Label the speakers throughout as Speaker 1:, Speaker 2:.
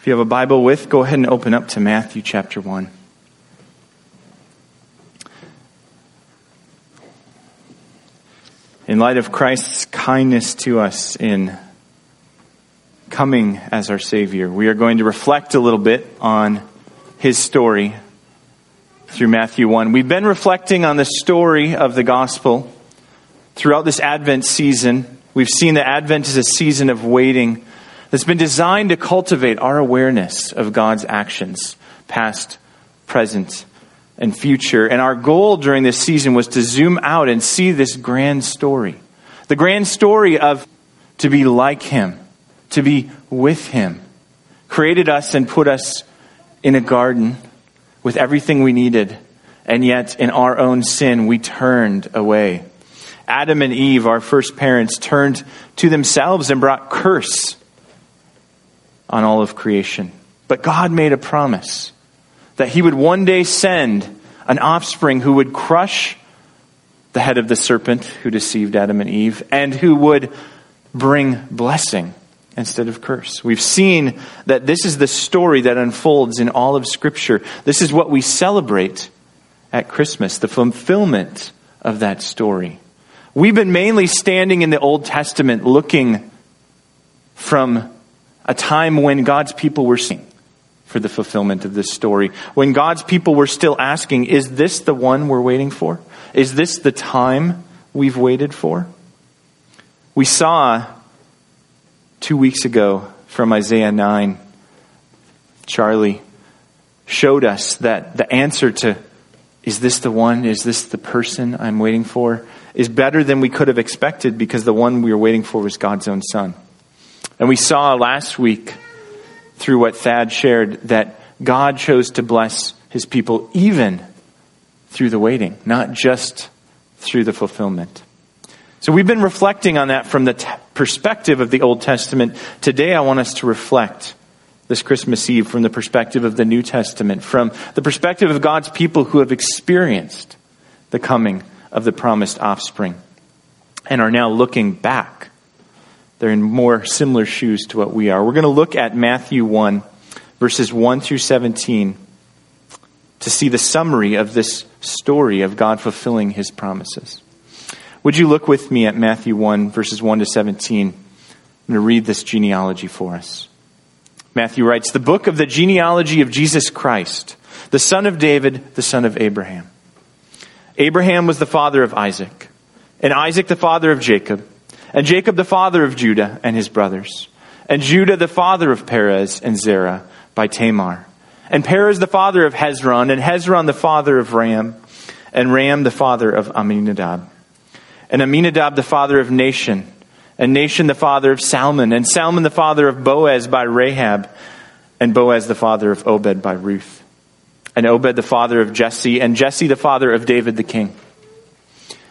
Speaker 1: If you have a Bible with, go ahead and open up to Matthew chapter 1. In light of Christ's kindness to us in coming as our Savior, we are going to reflect a little bit on his story through Matthew 1. We've been reflecting on the story of the gospel throughout this Advent season. We've seen that Advent is a season of waiting that's been designed to cultivate our awareness of God's actions, past, present, and future. And our goal during this season was to zoom out and see this grand story. The grand story of to be like Him, to be with Him. Created us and put us in a garden with everything we needed, and yet in our own sin we turned away. Adam and Eve, our first parents, turned to themselves and brought curse on all of creation. But God made a promise that He would one day send an offspring who would crush the head of the serpent who deceived Adam and Eve and who would bring blessing instead of curse. We've seen that this is the story that unfolds in all of Scripture. This is what we celebrate at Christmas, the fulfillment of that story. We've been mainly standing in the Old Testament looking from a time when God's people were seeking for the fulfillment of this story. When God's people were still asking, is this the one we're waiting for? Is this the time we've waited for? We saw two weeks ago from Isaiah 9, Charlie showed us that the answer to, is this the one? Is this the person I'm waiting for? is better than we could have expected because the one we were waiting for was God's own Son. And we saw last week through what Thad shared that God chose to bless his people even through the waiting, not just through the fulfillment. So we've been reflecting on that from the t- perspective of the Old Testament. Today I want us to reflect this Christmas Eve from the perspective of the New Testament, from the perspective of God's people who have experienced the coming of the promised offspring and are now looking back they're in more similar shoes to what we are. We're going to look at Matthew 1, verses 1 through 17, to see the summary of this story of God fulfilling his promises. Would you look with me at Matthew 1, verses 1 to 17? I'm going to read this genealogy for us. Matthew writes, The book of the genealogy of Jesus Christ, the son of David, the son of Abraham. Abraham was the father of Isaac, and Isaac the father of Jacob and Jacob the father of Judah and his brothers, and Judah the father of Perez and Zerah by Tamar, and Perez the father of Hezron, and Hezron the father of Ram, and Ram the father of Amminadab, and Amminadab the father of Nahshon, and Nahshon the father of Salmon, and Salmon the father of Boaz by Rahab, and Boaz the father of Obed by Ruth, and Obed the father of Jesse, and Jesse the father of David the king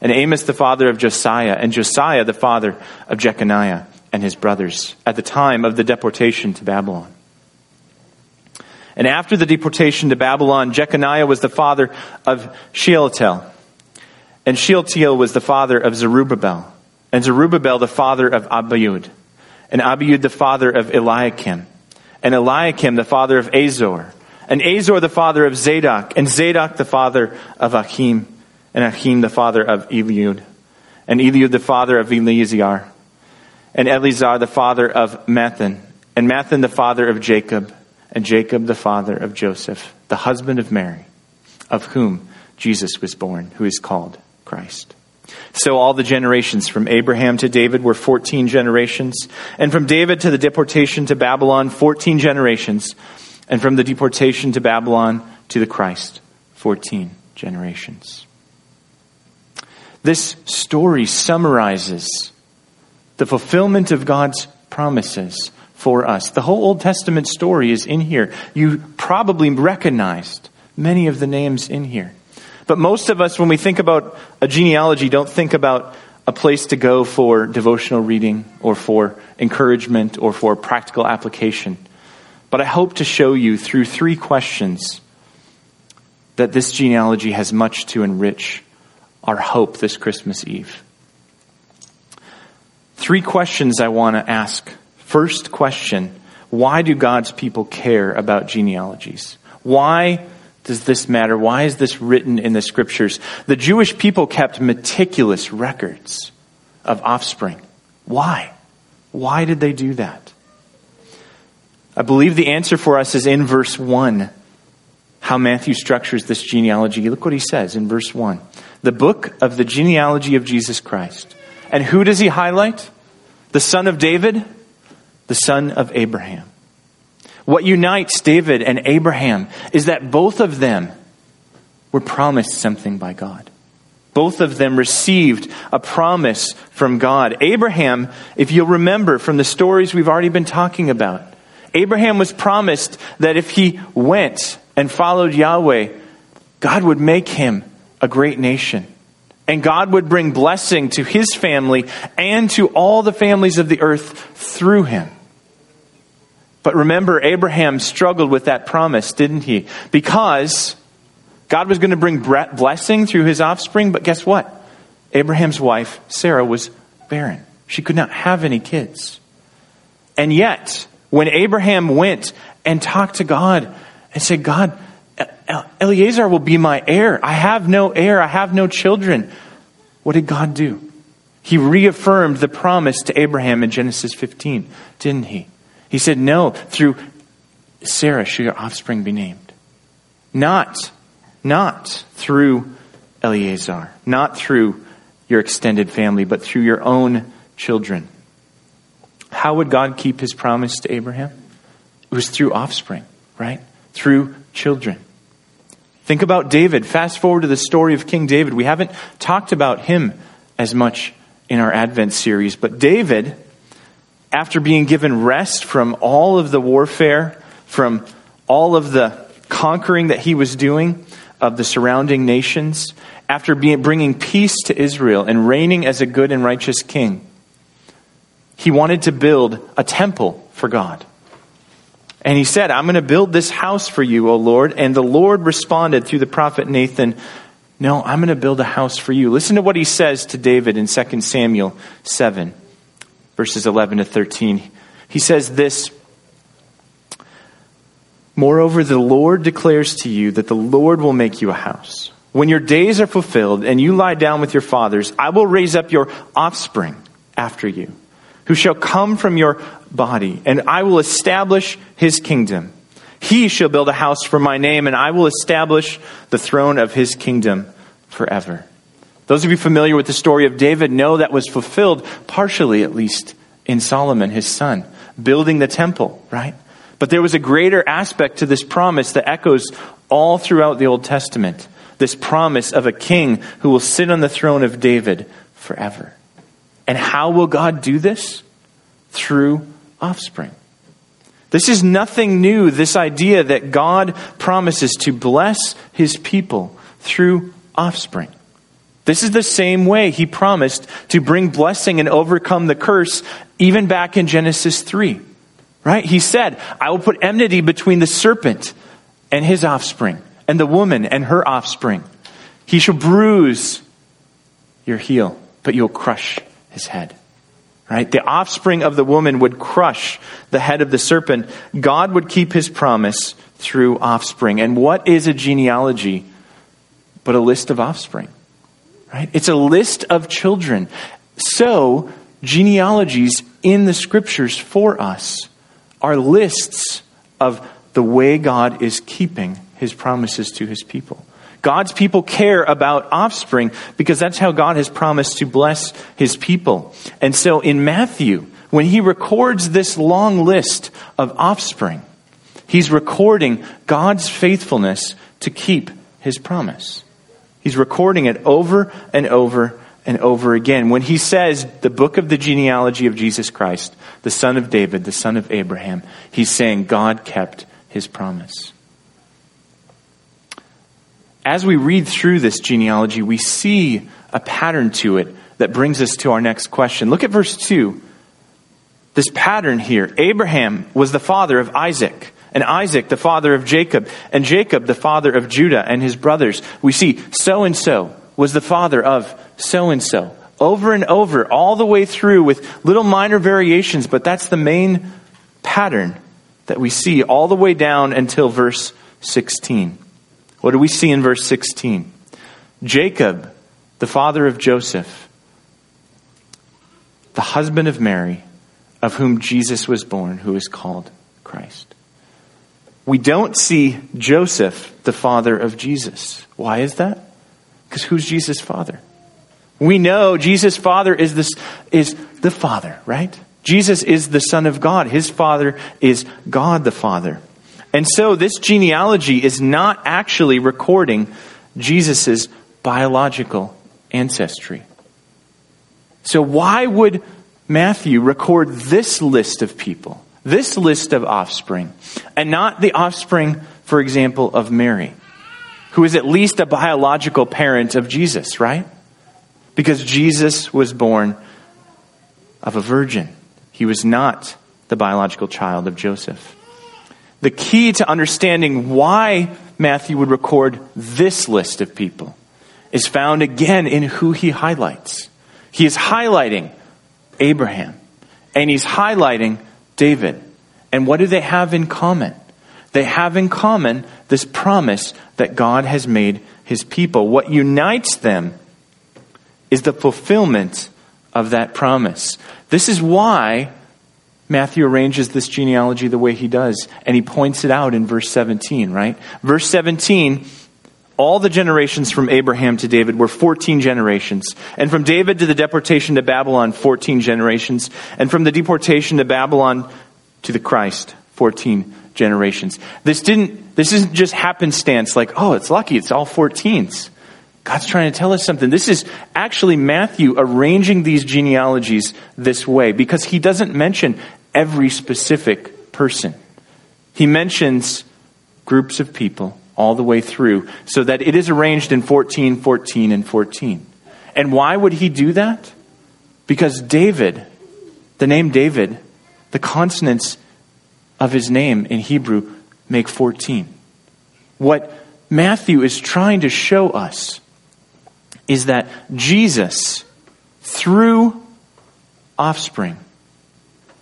Speaker 1: and Amos the father of Josiah, and Josiah the father of Jeconiah and his brothers at the time of the deportation to Babylon. And after the deportation to Babylon, Jeconiah was the father of Shealtiel, and Shealtiel was the father of Zerubbabel, and Zerubbabel the father of Abiud, and Abiud the father of Eliakim, and Eliakim the father of Azor, and Azor the father of Zadok, and Zadok the father of Achim, and Achim the father of Eliud, and Eliud the father of Eleazar, and Eleazar the father of Matthan, and Matthan the father of Jacob, and Jacob the father of Joseph, the husband of Mary, of whom Jesus was born, who is called Christ. So all the generations from Abraham to David were 14 generations, and from David to the deportation to Babylon, 14 generations, and from the deportation to Babylon to the Christ, 14 generations. This story summarizes the fulfillment of God's promises for us. The whole Old Testament story is in here. You probably recognized many of the names in here. But most of us, when we think about a genealogy, don't think about a place to go for devotional reading or for encouragement or for practical application. But I hope to show you through three questions that this genealogy has much to enrich our hope this Christmas Eve. Three questions I want to ask. First question Why do God's people care about genealogies? Why does this matter? Why is this written in the scriptures? The Jewish people kept meticulous records of offspring. Why? Why did they do that? I believe the answer for us is in verse 1, how Matthew structures this genealogy. Look what he says in verse 1 the book of the genealogy of Jesus Christ. And who does he highlight? The son of David, the son of Abraham. What unites David and Abraham is that both of them were promised something by God. Both of them received a promise from God. Abraham, if you'll remember from the stories we've already been talking about, Abraham was promised that if he went and followed Yahweh, God would make him a great nation. And God would bring blessing to his family and to all the families of the earth through him. But remember, Abraham struggled with that promise, didn't he? Because God was going to bring blessing through his offspring, but guess what? Abraham's wife, Sarah, was barren. She could not have any kids. And yet, when Abraham went and talked to God and said, God, Eliezer will be my heir. I have no heir. I have no children. What did God do? He reaffirmed the promise to Abraham in Genesis 15, didn't he? He said, No, through Sarah shall your offspring be named. Not, not through Eliezer, not through your extended family, but through your own children. How would God keep his promise to Abraham? It was through offspring, right? Through children. Think about David. Fast forward to the story of King David. We haven't talked about him as much in our Advent series, but David, after being given rest from all of the warfare, from all of the conquering that he was doing of the surrounding nations, after being, bringing peace to Israel and reigning as a good and righteous king, he wanted to build a temple for God. And he said, I'm going to build this house for you, O Lord. And the Lord responded through the prophet Nathan, No, I'm going to build a house for you. Listen to what he says to David in 2 Samuel 7, verses 11 to 13. He says this Moreover, the Lord declares to you that the Lord will make you a house. When your days are fulfilled and you lie down with your fathers, I will raise up your offspring after you who shall come from your body, and I will establish his kingdom. He shall build a house for my name, and I will establish the throne of his kingdom forever. Those of you familiar with the story of David know that was fulfilled, partially at least, in Solomon, his son, building the temple, right? But there was a greater aspect to this promise that echoes all throughout the Old Testament this promise of a king who will sit on the throne of David forever. And how will God do this? Through offspring. This is nothing new, this idea that God promises to bless his people through offspring. This is the same way he promised to bring blessing and overcome the curse even back in Genesis 3. Right? He said, I will put enmity between the serpent and his offspring, and the woman and her offspring. He shall bruise your heel, but you'll crush his head. Right? The offspring of the woman would crush the head of the serpent. God would keep his promise through offspring. And what is a genealogy but a list of offspring? Right? It's a list of children. So, genealogies in the scriptures for us are lists of the way God is keeping his promises to his people. God's people care about offspring because that's how God has promised to bless his people. And so in Matthew, when he records this long list of offspring, he's recording God's faithfulness to keep his promise. He's recording it over and over and over again. When he says the book of the genealogy of Jesus Christ, the son of David, the son of Abraham, he's saying God kept his promise. As we read through this genealogy, we see a pattern to it that brings us to our next question. Look at verse 2. This pattern here Abraham was the father of Isaac, and Isaac the father of Jacob, and Jacob the father of Judah and his brothers. We see so and so was the father of so and so. Over and over, all the way through with little minor variations, but that's the main pattern that we see all the way down until verse 16. What do we see in verse 16? Jacob, the father of Joseph, the husband of Mary, of whom Jesus was born, who is called Christ. We don't see Joseph, the father of Jesus. Why is that? Because who's Jesus' father? We know Jesus' father is, this, is the Father, right? Jesus is the Son of God. His Father is God the Father. And so this genealogy is not actually recording Jesus' biological ancestry. So why would Matthew record this list of people, this list of offspring, and not the offspring, for example, of Mary, who is at least a biological parent of Jesus, right? Because Jesus was born of a virgin. He was not the biological child of Joseph. The key to understanding why Matthew would record this list of people is found again in who he highlights. He is highlighting Abraham and he's highlighting David. And what do they have in common? They have in common this promise that God has made his people. What unites them is the fulfillment of that promise. This is why Matthew arranges this genealogy the way he does, and he points it out in verse 17, right? Verse 17 all the generations from Abraham to David were 14 generations. And from David to the deportation to Babylon, 14 generations. And from the deportation to Babylon to the Christ, 14 generations. This didn't, this isn't just happenstance like, oh, it's lucky, it's all 14s. God's trying to tell us something. This is actually Matthew arranging these genealogies this way because he doesn't mention every specific person. He mentions groups of people all the way through so that it is arranged in 14, 14, and 14. And why would he do that? Because David, the name David, the consonants of his name in Hebrew make 14. What Matthew is trying to show us is that Jesus, through offspring,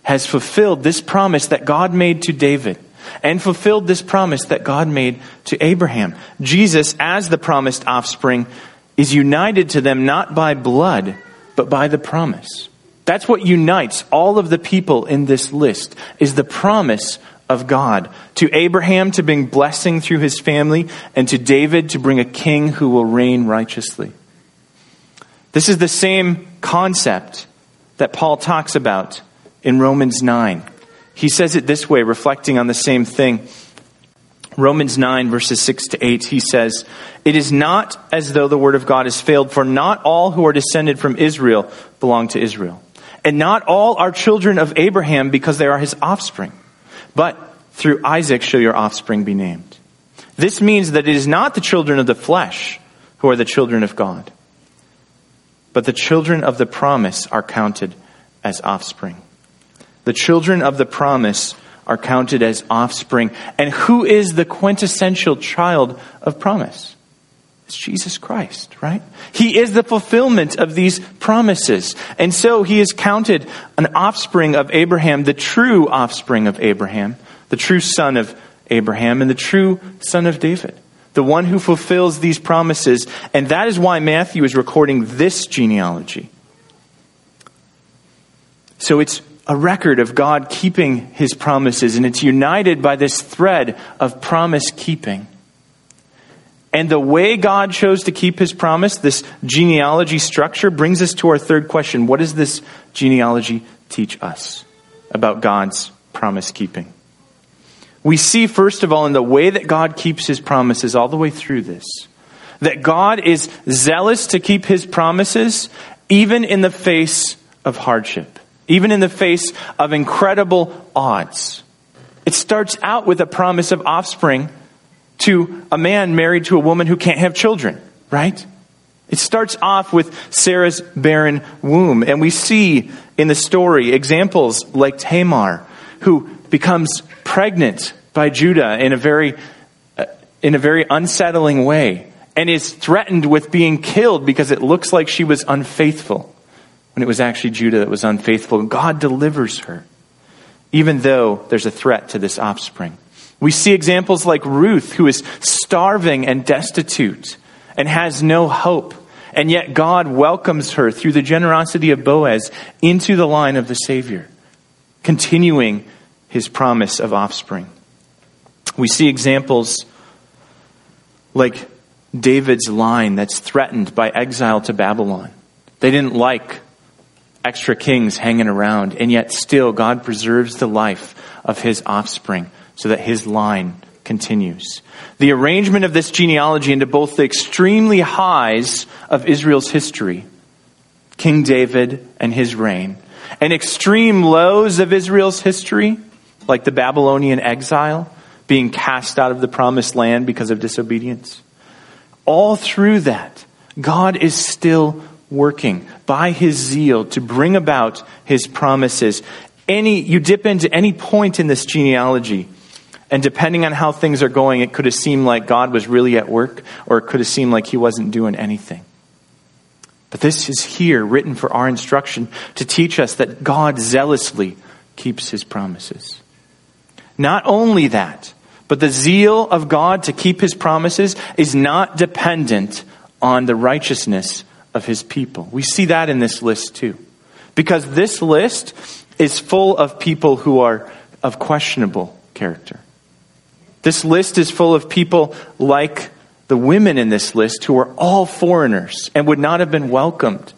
Speaker 1: has fulfilled this promise that God made to David and fulfilled this promise that God made to Abraham. Jesus, as the promised offspring, is united to them not by blood, but by the promise. That's what unites all of the people in this list is the promise of God. To Abraham to bring blessing through his family and to David to bring a king who will reign righteously. This is the same concept that Paul talks about in Romans 9. He says it this way, reflecting on the same thing. Romans 9, verses 6 to 8, he says, It is not as though the word of God has failed, for not all who are descended from Israel belong to Israel. And not all are children of Abraham because they are his offspring. But through Isaac shall your offspring be named. This means that it is not the children of the flesh who are the children of God, but the children of the promise are counted as offspring. The children of the promise are counted as offspring. And who is the quintessential child of promise? It's Jesus Christ, right? He is the fulfillment of these promises. And so he is counted an offspring of Abraham, the true offspring of Abraham, the true son of Abraham, and the true son of David. The one who fulfills these promises. And that is why Matthew is recording this genealogy. So it's a record of God keeping his promises, and it's united by this thread of promise keeping. And the way God chose to keep his promise, this genealogy structure, brings us to our third question. What does this genealogy teach us about God's promise keeping? We see, first of all, in the way that God keeps his promises all the way through this, that God is zealous to keep his promises even in the face of hardship, even in the face of incredible odds. It starts out with a promise of offspring to a man married to a woman who can't have children, right? It starts off with Sarah's barren womb, and we see in the story examples like Tamar, who becomes pregnant by Judah in a very, uh, in a very unsettling way, and is threatened with being killed because it looks like she was unfaithful when it was actually Judah that was unfaithful. God delivers her, even though there's a threat to this offspring. We see examples like Ruth, who is starving and destitute and has no hope. And yet God welcomes her through the generosity of Boaz into the line of the Savior, continuing his promise of offspring. We see examples like David's line that's threatened by exile to Babylon. They didn't like extra kings hanging around, and yet still God preserves the life of his offspring so that his line continues. The arrangement of this genealogy into both the extremely highs of Israel's history, King David and his reign, and extreme lows of Israel's history, like the Babylonian exile, being cast out of the promised land because of disobedience. All through that, God is still working by his zeal to bring about his promises. Any, you dip into any point in this genealogy, and depending on how things are going, it could have seemed like God was really at work, or it could have seemed like he wasn't doing anything. But this is here written for our instruction to teach us that God zealously keeps his promises. Not only that, but the zeal of God to keep his promises is not dependent on the righteousness of his people. We see that in this list too. Because this list is full of people who are of questionable character. This list is full of people like the women in this list who are all foreigners and would not have been welcomed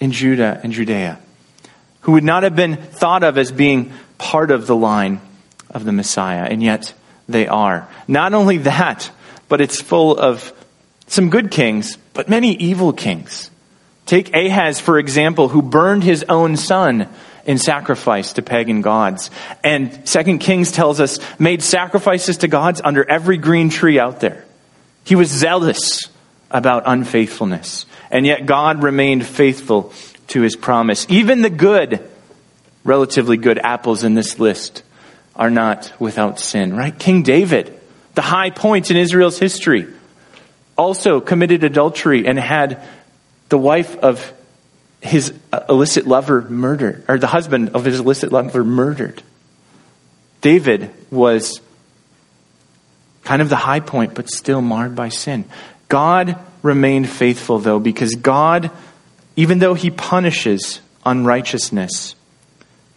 Speaker 1: in Judah and Judea, who would not have been thought of as being part of the line of the Messiah, and yet they are. Not only that, but it's full of some good kings, but many evil kings. Take Ahaz, for example, who burned his own son in sacrifice to pagan gods. And Second Kings tells us made sacrifices to gods under every green tree out there. He was zealous about unfaithfulness. And yet God remained faithful to his promise. Even the good, relatively good apples in this list are not without sin, right? King David, the high point in Israel's history, also committed adultery and had the wife of his uh, illicit lover murdered, or the husband of his illicit lover murdered. David was kind of the high point, but still marred by sin. God remained faithful, though, because God, even though he punishes unrighteousness,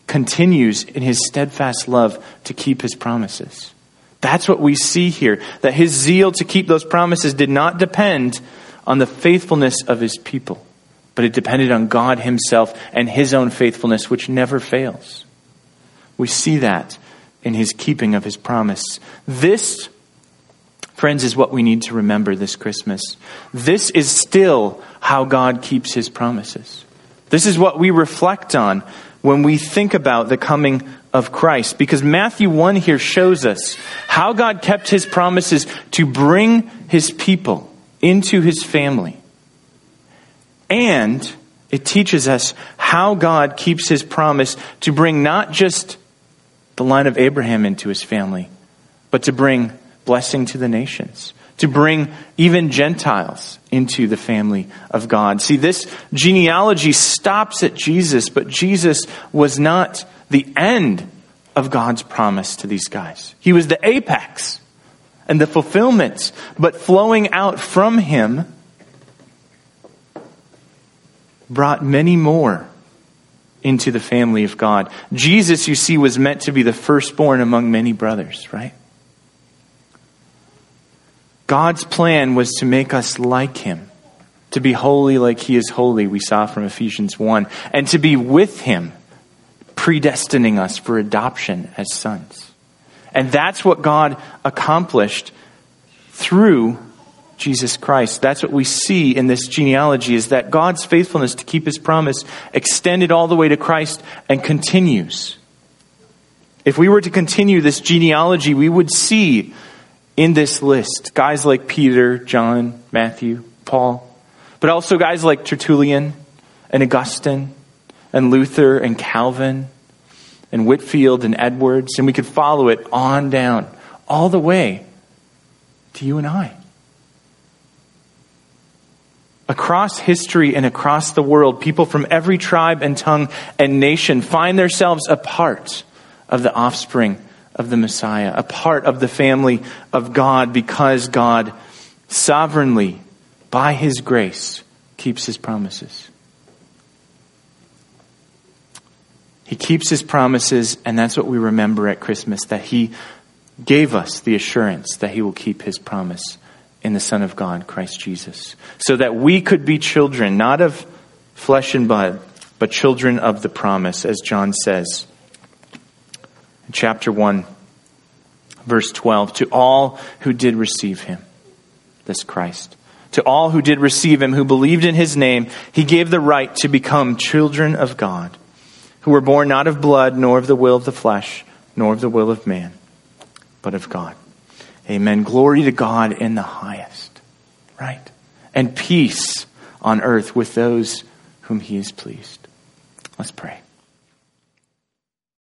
Speaker 1: continues in his steadfast love to keep his promises. That's what we see here, that his zeal to keep those promises did not depend on the faithfulness of his people but it depended on God Himself and His own faithfulness, which never fails. We see that in His keeping of His promise. This, friends, is what we need to remember this Christmas. This is still how God keeps His promises. This is what we reflect on when we think about the coming of Christ. Because Matthew 1 here shows us how God kept his promises to bring his people into his family. And it teaches us how God keeps his promise to bring not just the line of Abraham into his family, but to bring blessing to the nations, to bring even Gentiles into the family of God. See, this genealogy stops at Jesus, but Jesus was not the end of God's promise to these guys. He was the apex and the fulfillment, but flowing out from him brought many more into the family of God. Jesus, you see, was meant to be the firstborn among many brothers, right? God's plan was to make us like him, to be holy like he is holy, we saw from Ephesians 1, and to be with him, predestining us for adoption as sons. And that's what God accomplished through Jesus Christ. That's what we see in this genealogy is that God's faithfulness to keep his promise extended all the way to Christ and continues. If we were to continue this genealogy, we would see in this list guys like Peter, John, Matthew, Paul, but also guys like Tertullian and Augustine and Luther and Calvin and Whitefield and Edwards, and we could follow it on down all the way to you and I. Across history and across the world, people from every tribe and tongue and nation find themselves a part of the offspring of the Messiah, a part of the family of God because God sovereignly, by His grace, keeps His promises. He keeps His promises, and that's what we remember at Christmas that He gave us the assurance that He will keep His promise in the Son of God, Christ Jesus, so that we could be children, not of flesh and blood, but children of the promise, as John says. Chapter 1, verse 12, to all who did receive him, this Christ, to all who did receive him, who believed in his name, he gave the right to become children of God, who were born not of blood, nor of the will of the flesh, nor of the will of man, but of God. Amen. Glory to God in the highest, right? And peace on earth with those whom he is pleased. Let's pray.